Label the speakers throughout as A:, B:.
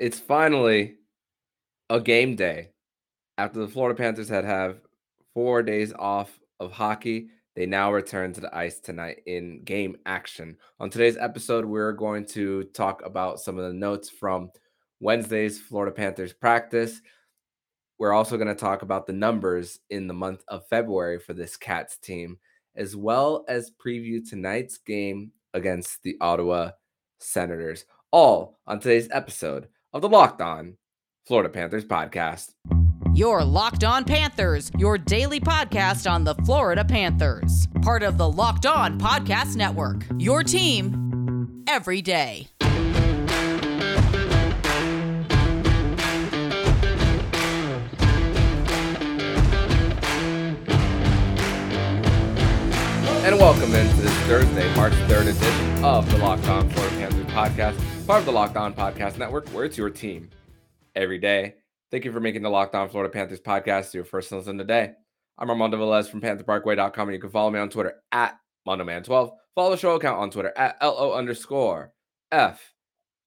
A: It's finally a game day. After the Florida Panthers had have four days off of hockey, they now return to the ice tonight in game action. On today's episode, we're going to talk about some of the notes from Wednesday's Florida Panthers practice. We're also going to talk about the numbers in the month of February for this Cats team, as well as preview tonight's game against the Ottawa Senators. All on today's episode of the Locked On Florida Panthers podcast.
B: Your Locked On Panthers, your daily podcast on the Florida Panthers. Part of the Locked On Podcast Network. Your team every day.
A: And welcome into this Thursday, March 3rd edition of the Locked On Florida Panthers podcast, part of the Locked On Podcast Network, where it's your team every day. Thank you for making the Locked On Florida Panthers podcast your first listen today. I'm Armando Velez from PantherParkway.com, and you can follow me on Twitter at MondoMan12. Follow the show account on Twitter at LO underscore F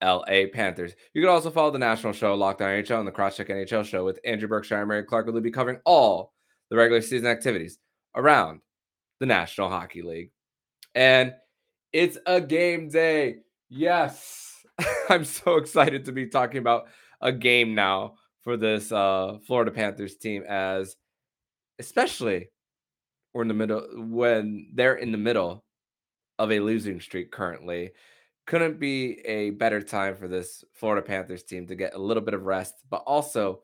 A: LA Panthers. You can also follow the national show Locked On NHL and the Crosscheck NHL show with Andrew Berkshire and Mary Clark will be covering all the regular season activities around the National Hockey League. And it's a game day. Yes. I'm so excited to be talking about a game now for this uh, Florida Panthers team as especially we're in the middle when they're in the middle of a losing streak currently. Couldn't be a better time for this Florida Panthers team to get a little bit of rest, but also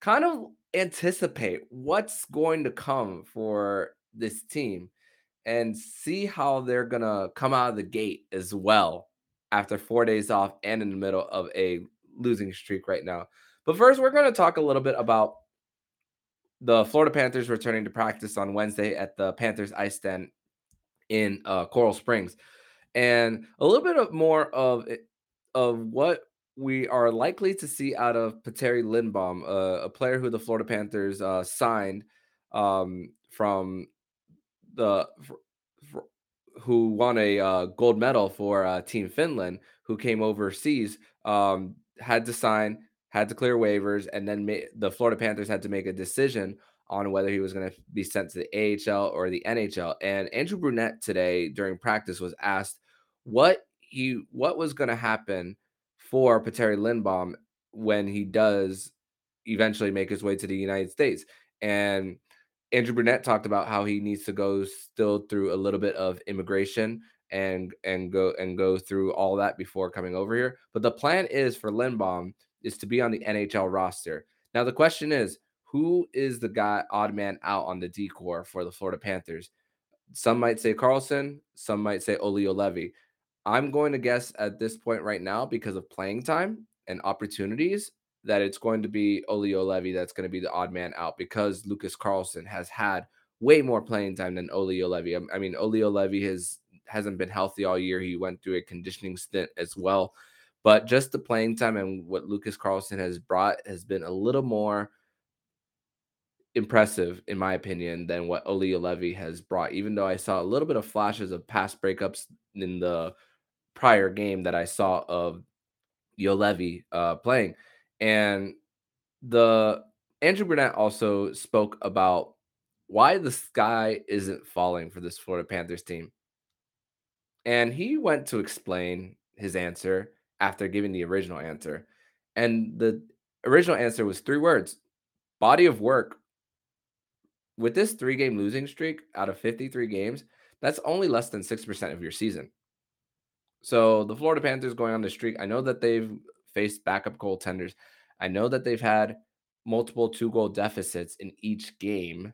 A: kind of anticipate what's going to come for this team and see how they're going to come out of the gate as well after four days off and in the middle of a losing streak right now. But first, we're going to talk a little bit about the Florida Panthers returning to practice on Wednesday at the Panthers ice den in uh, Coral Springs, and a little bit of more of of what we are likely to see out of Petteri Lindbohm, uh, a player who the Florida Panthers uh, signed um, from the who won a uh, gold medal for uh, Team Finland, who came overseas, um, had to sign, had to clear waivers, and then ma- the Florida Panthers had to make a decision on whether he was going to be sent to the AHL or the NHL. And Andrew Brunette today during practice was asked what he what was going to happen for Petteri Lindbohm when he does eventually make his way to the United States. And Andrew Brunette talked about how he needs to go still through a little bit of immigration and and go and go through all that before coming over here. But the plan is for Lindbohm is to be on the NHL roster. Now the question is, who is the guy odd man out on the D-corps for the Florida Panthers? Some might say Carlson, some might say Olli Juolevi. I'm going to guess at this point right now because of playing time and opportunities that it's going to be Olli Juolevi that's going to be the odd man out because Lucas Carlson has had way more playing time than Olli Juolevi. I, I mean, Olli Juolevi has hasn't been healthy all year. He went through a conditioning stint as well, but just the playing time and what Lucas Carlson has brought has been a little more impressive, in my opinion, than what Olli Juolevi has brought. Even though I saw a little bit of flashes of pass breakups in the prior game that I saw of Juolevi uh, playing. And the Andrew Brunette also spoke about why the sky isn't falling for this Florida Panthers team. And he went to explain his answer after giving the original answer. And the original answer was three words body of work. With this three game losing streak out of 53 games, that's only less than 6% of your season. So the Florida Panthers going on the streak, I know that they've faced backup goaltenders. I know that they've had multiple two goal deficits in each game,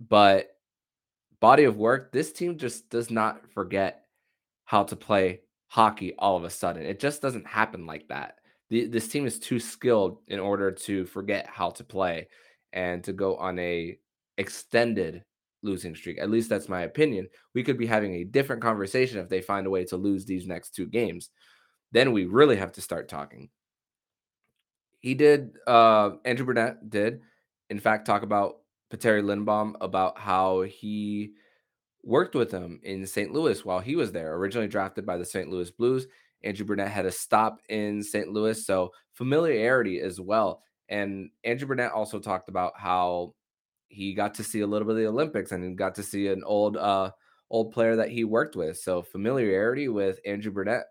A: but body of work, this team just does not forget how to play hockey all of a sudden. It just doesn't happen like that. The, this team is too skilled in order to forget how to play and to go on a extended losing streak. At least that's my opinion. We could be having a different conversation if they find a way to lose these next two games then we really have to start talking. He did, uh, Andrew Brunette did, in fact, talk about Petteri Lindbohm about how he worked with him in St. Louis while he was there, originally drafted by the St. Louis Blues Andrew Brunette had a stop in St. Louis, so familiarity as well. And Andrew Brunette also talked about how he got to see a little bit of the Olympics and got to see an old uh old player that he worked with. So familiarity with Andrew Brunette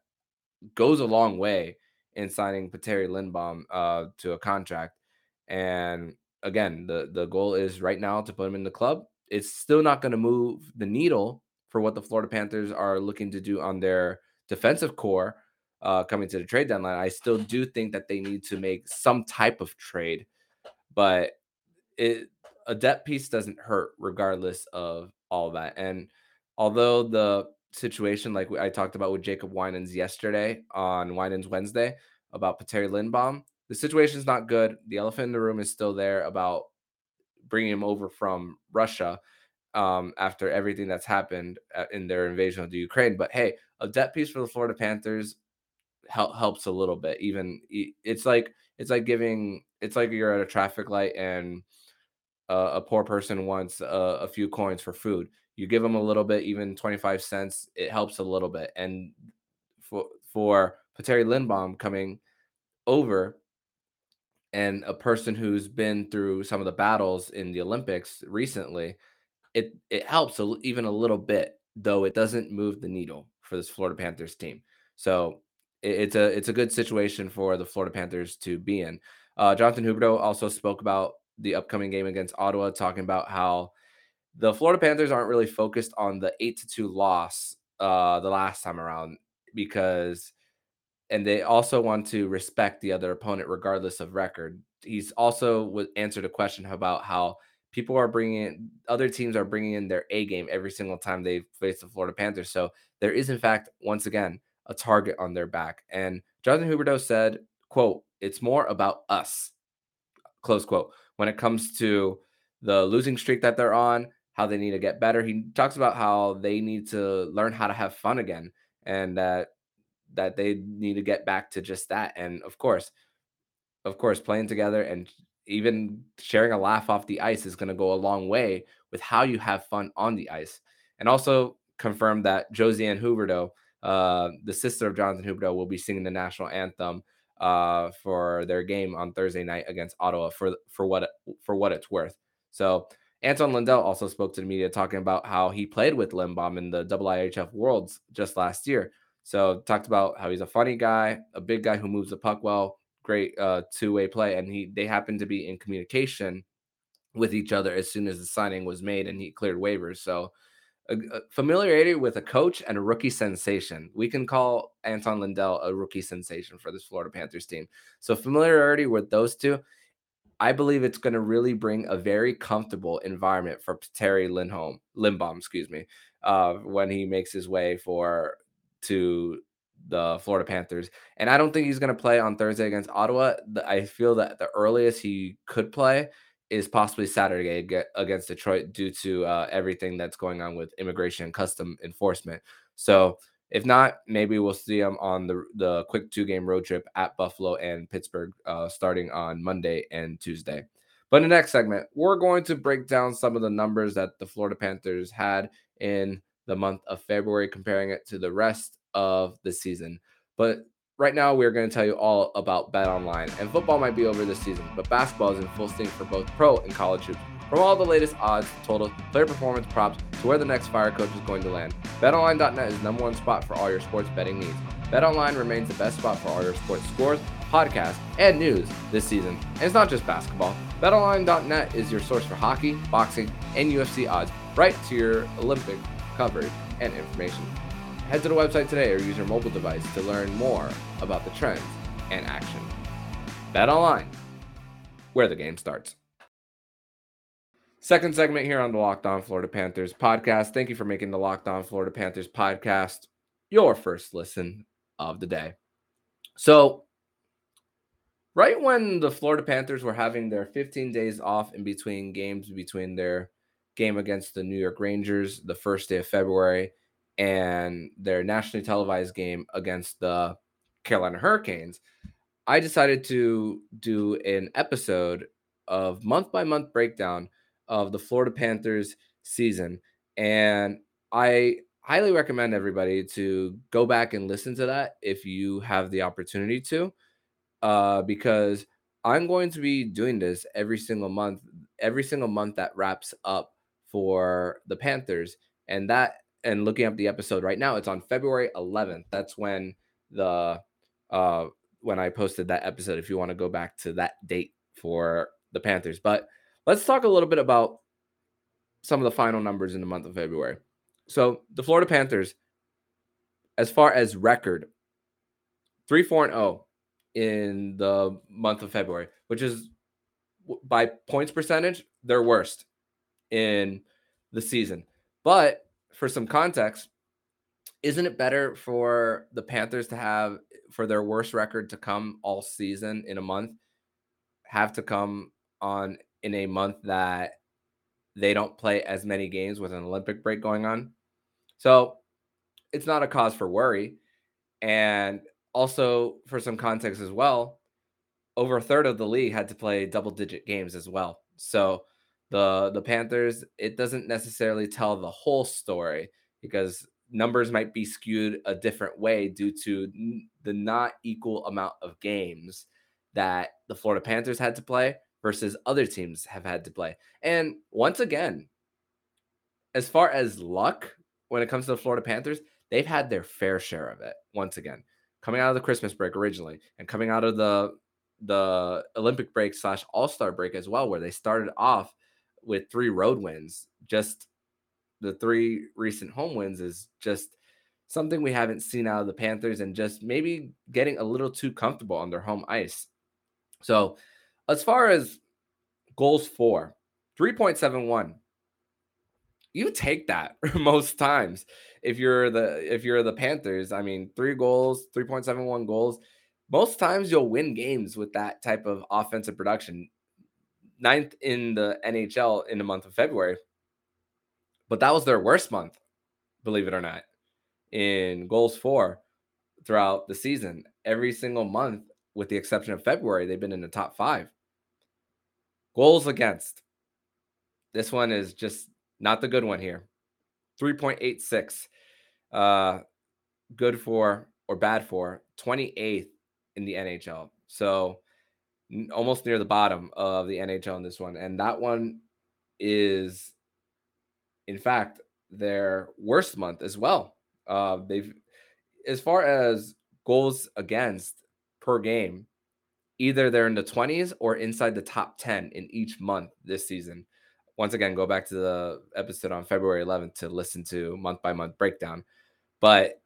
A: goes a long way in signing Petteri Lindbohm uh, to a contract. And again, the the goal is right now to put him in the club. It's still not going to move the needle for what the Florida Panthers are looking to do on their defensive corps uh, coming to the trade deadline. I still do think that they need to make some type of trade, but it a depth piece doesn't hurt regardless of all that. And although the situation like I talked about with Jacob Winans yesterday on Winans Wednesday about Petteri Lindbohm, the situation is not good. The elephant in the room is still there about bringing him over from Russia um, after everything that's happened uh, in their invasion of the Ukraine. But hey, a debt piece for the Florida Panthers help, helps a little bit. Even it's like it's like giving it's like you're at a traffic light and a poor person wants a few coins for food. You give them a little bit, even 25 cents, it helps a little bit. And for for Petteri Lindbohm coming over and a person who's been through some of the battles in the Olympics recently, it it helps a, even a little bit, though it doesn't move the needle for this Florida Panthers team. So it, it's a it's a good situation for the Florida Panthers to be in. Uh, Jonathan Huberdeau also spoke about the upcoming game against Ottawa, talking about how the Florida Panthers aren't really focused on the eight to two loss uh, the last time around because, and they also want to respect the other opponent regardless of record. He's also answered a question about how people are bringing in other teams are bringing in their A game every single time they face the Florida Panthers. So there is, in fact, once again, a target on their back. And Jonathan Huberdeau said, "quote It's more about us." Close quote. When it comes to the losing streak that they're on, how they need to get better. He talks about how they need to learn how to have fun again and that that they need to get back to just that. And of course, of course, playing together and even sharing a laugh off the ice is going to go a long way with how you have fun on the ice. And also confirmed that Josiane Huberdeau, uh, the sister of Jonathan Huberdeau, will be singing the national anthem uh, for their game on Thursday night against Ottawa for for what for what it's worth. So Anton Lundell also spoke to the media talking about how he played with Lindbohm in the IIHF Worlds just last year. So talked about how he's a funny guy, a big guy who moves the puck well, great uh, two-way play, and he they happened to be in communication with each other as soon as the signing was made and he cleared waivers. So a, a familiarity with a coach and a rookie sensation. We can call Anton Lundell a rookie sensation for this Florida Panthers team. So familiarity with those two I believe it's going to really bring a very comfortable environment for Terry Lindholm, Lindbohm, excuse me, uh, when he makes his way for to the Florida Panthers. And I don't think he's going to play on Thursday against Ottawa. I feel that the earliest he could play is possibly Saturday against Detroit due to uh, everything that's going on with immigration and custom enforcement. So if not, maybe we'll see them on the the quick two game road trip at Buffalo and Pittsburgh, uh, starting on Monday and Tuesday. But in the next segment, we're going to break down some of the numbers that the Florida Panthers had in the month of February, comparing it to the rest of the season. But right now, we're going to tell you all about Bet Online. And football might be over this season, but basketball is in full swing for both pro and college hoops. From all the latest odds, totals, player performance props to where the next fire coach is going to land, BetOnline.net is the number one spot for all your sports betting needs. BetOnline remains the best spot for all your sports scores, podcasts, and news this season. And it's not just basketball. BetOnline.net is your source for hockey, boxing, and UFC odds, right to your Olympic coverage and information. Head to the website today or use your mobile device to learn more about the trends and action. BetOnline, where the game starts. Second segment here on the Locked On Florida Panthers podcast. Thank you for making the Locked On Florida Panthers podcast your first listen of the day. So, right when the Florida Panthers were having their 15 days off in between games, between their game against the New York Rangers, the first day of February, and their nationally televised game against the Carolina Hurricanes, I decided to do an episode of month by month breakdown of the Florida Panthers season. And I highly recommend everybody to go back and listen to that if you have the opportunity to, uh, because I'm going to be doing this every single month, every single month that wraps up for the Panthers, and that and looking up the episode right now, it's on February 11th. That's when the uh when I posted that episode. If you want to go back to that date for the Panthers, but let's talk a little bit about some of the final numbers in the month of February. So the Florida Panthers, as far as record, three four and zero oh in the month of February, which is by points percentage their worst in the season. But for some context, isn't it better for the Panthers to have for their worst record to come all season in a month, have to come on in a month that they don't play as many games with an Olympic break going on. So it's not a cause for worry. And also, for some context as well, over a third of the league had to play double digit games as well. So the the Panthers, it doesn't necessarily tell the whole story because numbers might be skewed a different way due to the not equal amount of games that the Florida Panthers had to play versus other teams have had to play. And once again, as far as luck when it comes to the Florida Panthers, they've had their fair share of it once again. Coming out of the Christmas break originally and coming out of the the Olympic break slash All Star break as well, where they started off with three road wins. Just the three recent home wins is just something we haven't seen out of the Panthers and just maybe getting a little too comfortable on their home ice. So as far as goals for, 3.71. You take that most times if you're the if you're the Panthers. I mean, 3 goals, 3.71 goals. Most times you'll win games with that type of offensive production. Ninth in the NHL in the month of February. But that was their worst month, believe it or not, in goals for throughout the season. Every single month, with the exception of February, they've been in the top five. Goals against. This one is just not the good one here. 3.86. Uh, good for or bad for 28th in the NHL. So almost near the bottom of the NHL in this one. And that one is, in fact, their worst month as well. Uh, they've, as far as goals against per game, either they're in the 20s or inside the top 10 in each month this season. Once again, go back to the episode on February 11th to listen to month by month breakdown. But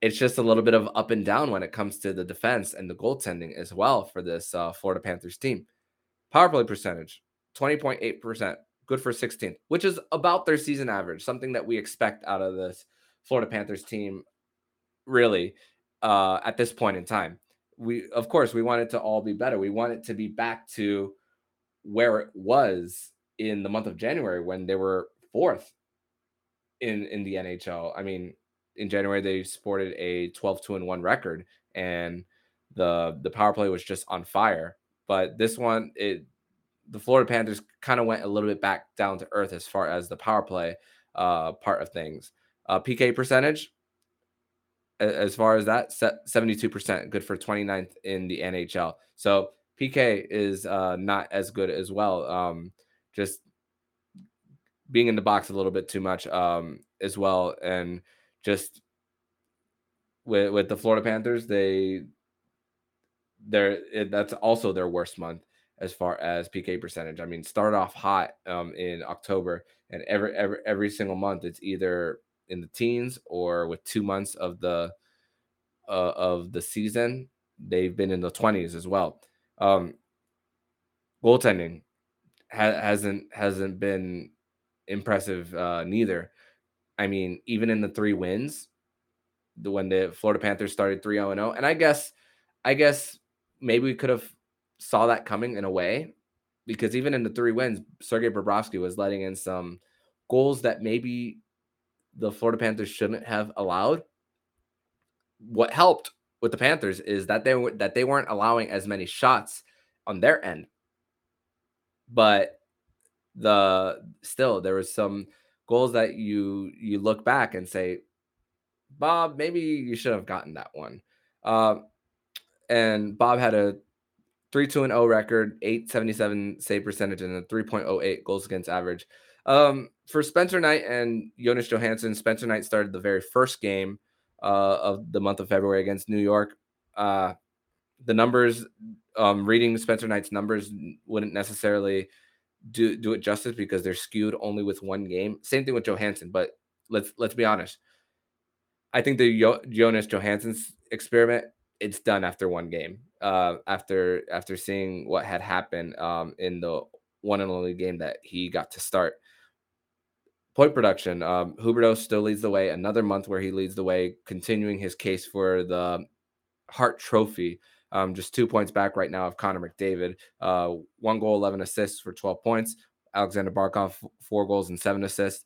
A: it's just a little bit of up and down when it comes to the defense and the goaltending as well for this uh, Florida Panthers team. Power play percentage 20.8%, good for 16th, which is about their season average, something that we expect out of this Florida Panthers team, really, uh, at this point in time we of course we want it to all be better. We want it to be back to where it was in the month of January when they were fourth in in the NHL. I mean, in January they sported a 12 2 and 1 record and the the power play was just on fire. But this one it the Florida Panthers kind of went a little bit back down to earth as far as the power play uh, part of things. Uh, PK percentage as far as that 72% good for 29th in the nhl so pk is uh, not as good as well. Um, just being in the box a little bit too much um, as well and just with with the florida panthers they they're that's also their worst month as far as pk percentage. I mean start off hot um, in october and every every every single month it's either in the teens or with two months of the uh, of the season, they've been in the 20s as well. Um, goaltending ha- hasn't hasn't been impressive uh, neither. I mean, even in the three wins, the when the Florida Panthers started 3-0 0, and I guess I guess maybe we could have saw that coming in a way because even in the three wins, Sergei Bobrovsky was letting in some goals that maybe the Florida Panthers shouldn't have allowed. What helped with the Panthers is that they were that they weren't allowing as many shots on their end. But the still there was some goals that you you look back and say Bob, maybe you should have gotten that one. Uh, and Bob had a 3 2 0 record, 877 save percentage, and a 3.08 goals against average. Um, for Spencer Knight and Jonas Johansson, Spencer Knight started the very first game uh, of the month of February against New York. Uh, the numbers, um, reading Spencer Knight's numbers wouldn't necessarily do do it justice because they're skewed only with one game. Same thing with Johansson, but let's let's be honest. I think the jo- Jonas Johansson's experiment it's done after one game. Uh, after after seeing what had happened um, in the one and only game that he got to start. Point production. Um, Huberdeau still leads the way. Another month where he leads the way, continuing his case for the Hart Trophy. Um, just two points back right now of Connor McDavid. Uh, one goal, 11 assists for 12 points. Alexander Barkov, four goals and seven assists.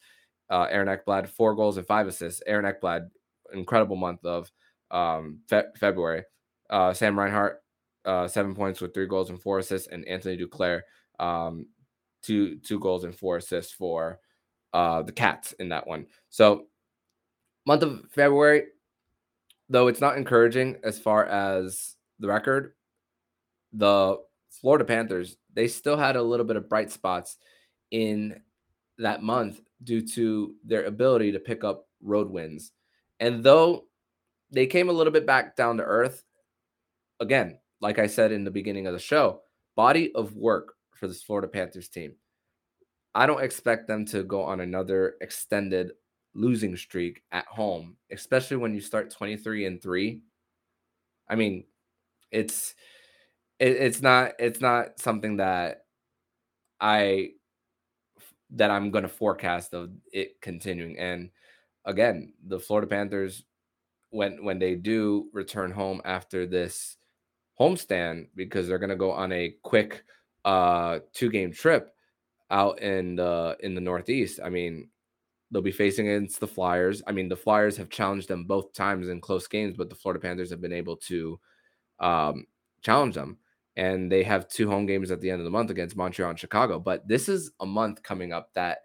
A: Uh, Aaron Ekblad, four goals and five assists. Aaron Ekblad, incredible month of um, fe- February. Uh, Sam Reinhart, uh, seven points with three goals and four assists. And Anthony Duclair, um, two two goals and four assists for uh, the Cats in that one. So, month of February, though it's not encouraging as far as the record, the Florida Panthers, they still had a little bit of bright spots in that month due to their ability to pick up road wins. And though they came a little bit back down to earth, again, like I said in the beginning of the show, body of work for this Florida Panthers team. I don't expect them to go on another extended losing streak at home, especially when you start 23 and 3. I mean, it's it, it's not it's not something that I that I'm going to forecast of it continuing. And again, the Florida Panthers when when they do return home after this homestand because they're going to go on a quick uh two game trip out in the in the northeast. I mean, they'll be facing against the Flyers. I mean, the Flyers have challenged them both times in close games, but the Florida Panthers have been able to um, challenge them. And they have two home games at the end of the month against Montreal and Chicago. But this is a month coming up that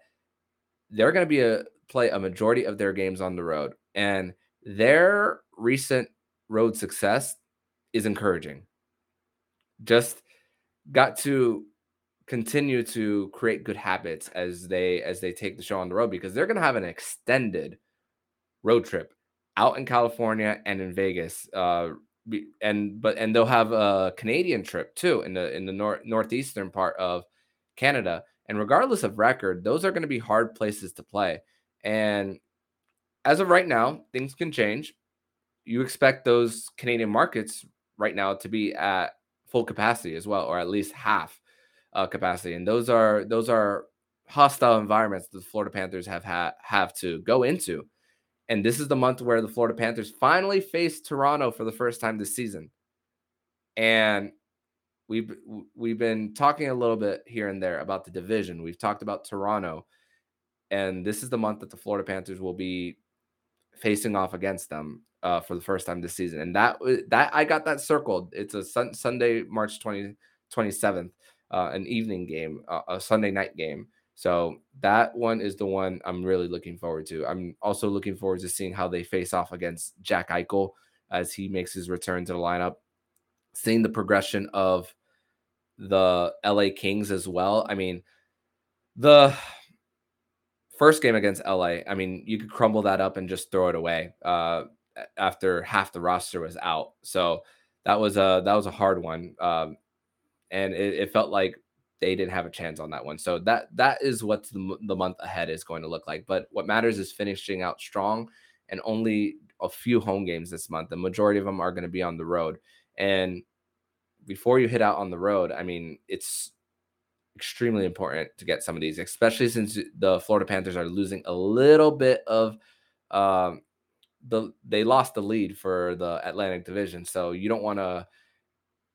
A: they're going to be a play a majority of their games on the road, and their recent road success is encouraging. Just got to continue to create good habits as they as they take the show on the road because they're going to have an extended road trip out in California and in Vegas. Uh, and but and they'll have a Canadian trip too in the in the nor- northeastern part of Canada. And regardless of record, those are going to be hard places to play. And as of right now, things can change. You expect those Canadian markets right now to be at full capacity as well, or at least half uh, capacity. And those are those are hostile environments the Florida Panthers have ha- have to go into. And this is the month where the Florida Panthers finally face Toronto for the first time this season. And we've we've been talking a little bit here and there about the division. We've talked about Toronto, and this is the month that the Florida Panthers will be facing off against them uh, for the first time this season. And that that I got that circled. It's a sun, Sunday, March 20, 27th, uh, an evening game, uh, a Sunday night game. So that one is the one I'm really looking forward to. I'm also looking forward to seeing how they face off against Jack Eichel as he makes his return to the lineup. Seeing the progression of the LA Kings as well. I mean, the first game against LA, I mean, you could crumble that up and just throw it away uh, after half the roster was out. So that was a that was a hard one, um, and it, it felt like they didn't have a chance on that one. So that that is what the, the month ahead is going to look like. But what matters is finishing out strong and only a few home games this month. The majority of them are going to be on the road. And before you hit out on the road, I mean, it's extremely important to get some of these, especially since the Florida Panthers are losing a little bit of um the they lost the lead for the Atlantic Division. So you don't want to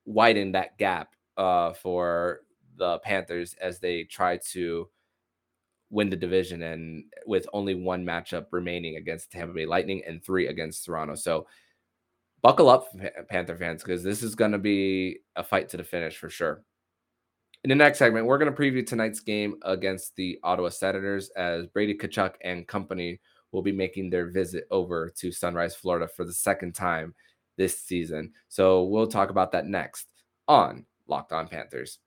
A: widen that gap uh for the Panthers as they try to win the division and with only one matchup remaining against Tampa Bay Lightning and three against Toronto. So buckle up, Panther fans, because this is going to be a fight to the finish for sure. In the next segment, we're going to preview tonight's game against the Ottawa Senators as Brady Tkachuk and company will be making their visit over to Sunrise, Florida for the second time this season. So we'll talk about that next on Locked On Panthers.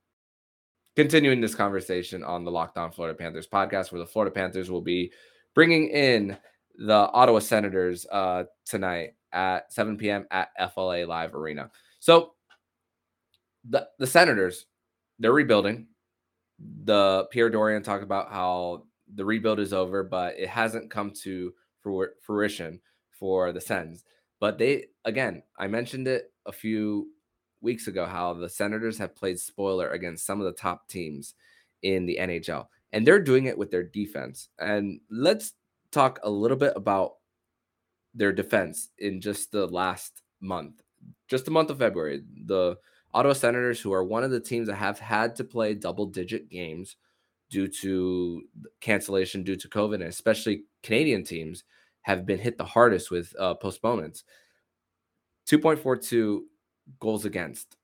A: Continuing this conversation on the Locked On Florida Panthers podcast, where the Florida Panthers will be bringing in the Ottawa Senators uh, tonight at 7 p.m. at FLA Live Arena. So the the Senators, they're rebuilding. The Pierre Dorion talked about how the rebuild is over, but it hasn't come to fruition for the Sens. But they again, I mentioned it a few weeks ago how the Senators have played spoiler against some of the top teams in the NHL, and they're doing it with their defense. And let's talk a little bit about their defense in just the last month, just the month of February. The Ottawa Senators, who are one of the teams that have had to play double digit games due to cancellation due to COVID, and especially Canadian teams have been hit the hardest with uh, postponements. 2.42 goals against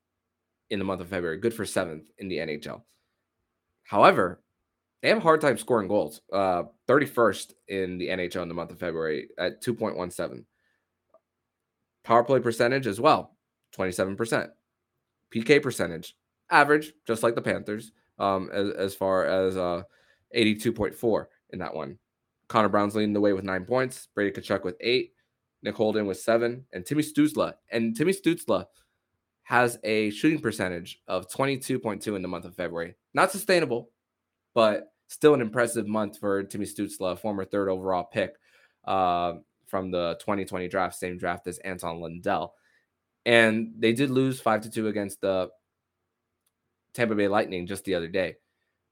A: in the month of February, good for seventh in the NHL. However, they have a hard time scoring goals. Uh, 31st in the NHL in the month of February at 2.17. Power play percentage as well, 27%. PK percentage, average, just like the Panthers, um, as, as far as uh, 82.4 in that one. Connor Brown's leading the way with nine points. Brady Tkachuk with eight. Nick Holden with seven. And Timmy Stützle. And Timmy Stützle has a shooting percentage of 22.2 in the month of February. Not sustainable, but still an impressive month for Timmy Stützle, former third overall pick uh, from the 2020 draft, same draft as Anton Lundell. And they did lose five to two against the Tampa Bay Lightning just the other day.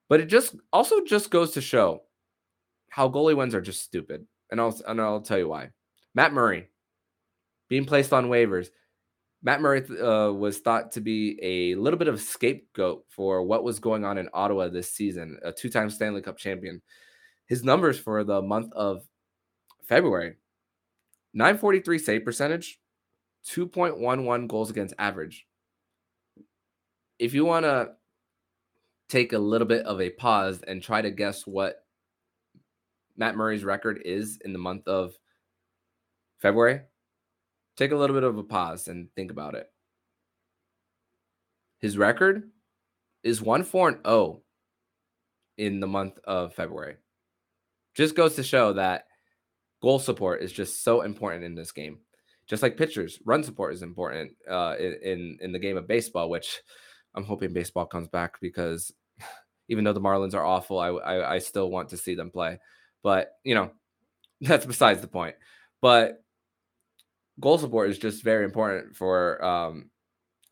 A: But it just also just goes to show how goalie wins are just stupid. And I'll and I'll tell you why. Matt Murray being placed on waivers. Matt Murray uh, was thought to be a little bit of a scapegoat for what was going on in Ottawa this season, a two time Stanley Cup champion. His numbers for the month of February 943 save percentage, 2.11 goals against average. If you want to take a little bit of a pause and try to guess what Matt Murray's record is in the month of February, Take a little bit of a pause and think about it. His record is 1 4 and 0 in the month of February. Just goes to show that goal support is just so important in this game. Just like pitchers, run support is important uh, in in the game of baseball, which I'm hoping baseball comes back because even though the Marlins are awful, I, I, I still want to see them play. But you know, that's besides the point. But goal support is just very important for um,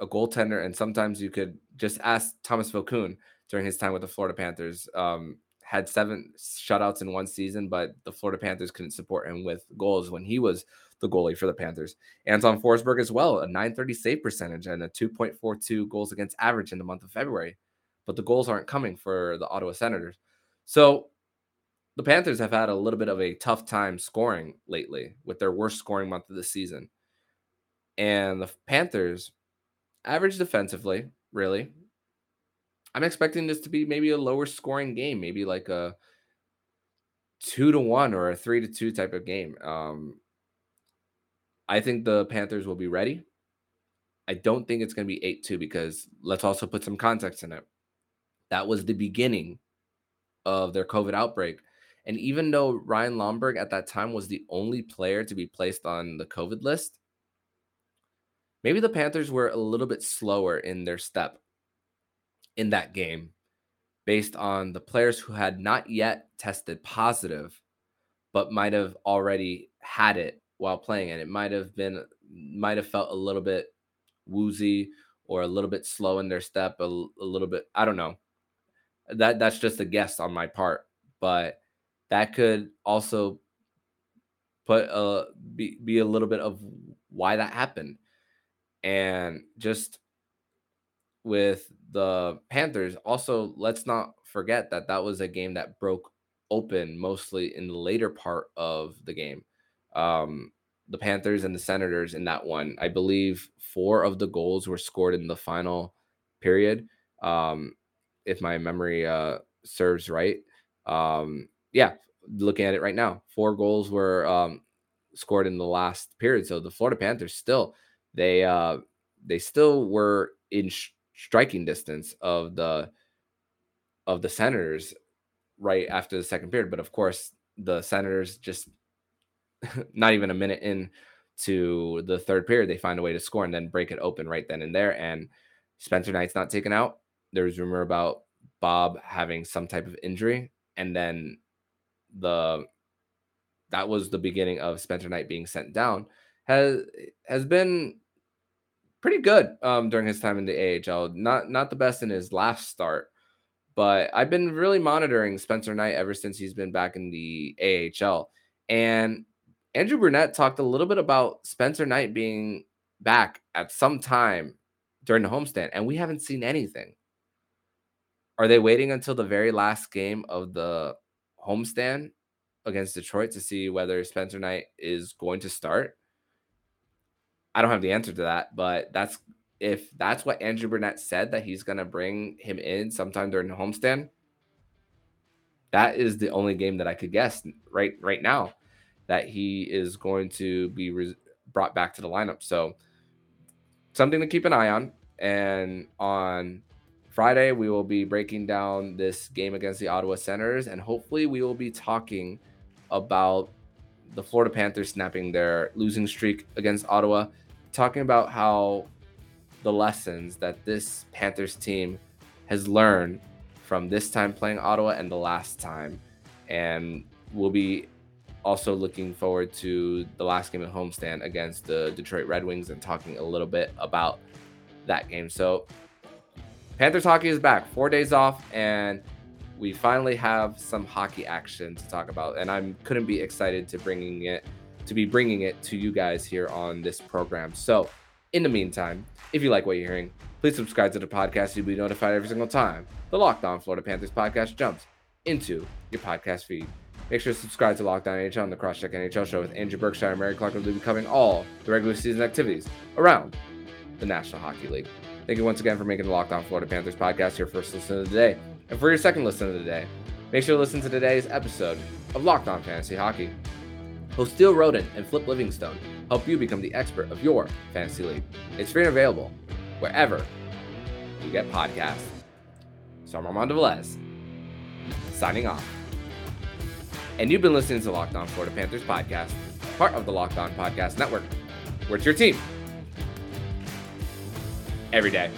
A: a goaltender. And sometimes you could just ask Thomas Vokoun during his time with the Florida Panthers. Um, had seven shutouts in one season, but the Florida Panthers couldn't support him with goals when he was the goalie for the Panthers. Anton Forsberg as well, a 930 save percentage and a 2.42 goals against average in the month of February. But the goals aren't coming for the Ottawa Senators. So the Panthers have had a little bit of a tough time scoring lately with their worst scoring month of the season. And the Panthers average defensively, really. I'm expecting this to be maybe a lower scoring game, maybe like a two to one or a three to two type of game. Um, I think the Panthers will be ready. I don't think it's going to be 8 2 because let's also put some context in it. That was the beginning of their COVID outbreak. And even though Ryan Lomberg at that time was the only player to be placed on the COVID list, maybe the Panthers were a little bit slower in their step in that game based on the players who had not yet tested positive but might have already had it while playing. And it might have been might have felt a little bit woozy or a little bit slow in their step a, a little bit i don't know. That that's just a guess on my part but that could also put a be, be a little bit of why that happened. And just with the panthers also let's not forget that that was a game that broke open mostly in the later part of the game. Um the panthers and the senators in that one i believe four of the goals were scored in the final period um if my memory uh serves right. Um yeah, looking at it right now, four goals were um, scored in the last period. So the Florida Panthers still they uh, they still were in sh- striking distance of the of the Senators right after the second period. But of course, the Senators just not even a minute in to the third period, they find a way to score and then break it open right then and there. And Spencer Knight's not taken out. There was rumor about Bob having some type of injury, and then the that was the beginning of Spencer Knight being sent down. Has has been pretty good um, during his time in the AHL. Not not the best in his last start, but I've been really monitoring Spencer Knight ever since he's been back in the AHL. And Andrew Brunette talked a little bit about Spencer Knight being back at some time during the homestand, and we haven't seen anything. Are they waiting until the very last game of the homestand against Detroit to see whether Spencer Knight is going to start? I don't have the answer to that, but that's if that's what Andrew Brunette said that he's going to bring him in sometime during the homestand. That is the only game that I could guess right right now that he is going to be re- brought back to the lineup. So something to keep an eye on. And on Friday, we will be breaking down this game against the Ottawa Senators, and hopefully, we will be talking about the Florida Panthers snapping their losing streak against Ottawa, talking about how the lessons that this Panthers team has learned from this time playing Ottawa and the last time. And we'll be also looking forward to the last game at homestand against the Detroit Red Wings and talking a little bit about that game. So, Panthers hockey is back, four days off, and we finally have some hockey action to talk about. And I couldn't be excited to bringing it to be bringing it to you guys here on this program. So, in the meantime, if you like what you're hearing, please subscribe to the podcast. You'll be notified every single time the Locked On Florida Panthers podcast jumps into your podcast feed. Make sure to subscribe to Locked On NHL and the Crosscheck NHL show with Andrew Berkshire and Mary Clark will be covering all the regular season activities around the National Hockey League. Thank you once again for making the Locked On Florida Panthers podcast your first listen of the day. And for your second listen of the day, make sure to listen to today's episode of Locked On Fantasy Hockey. Host Steele Roden and Flip Livingstone help you become the expert of your fantasy league. It's free and available wherever you get podcasts. So I'm Armando Velez, signing off. And you've been listening to Locked On Florida Panthers podcast, part of the Locked On Podcast Network. Where's your team every day.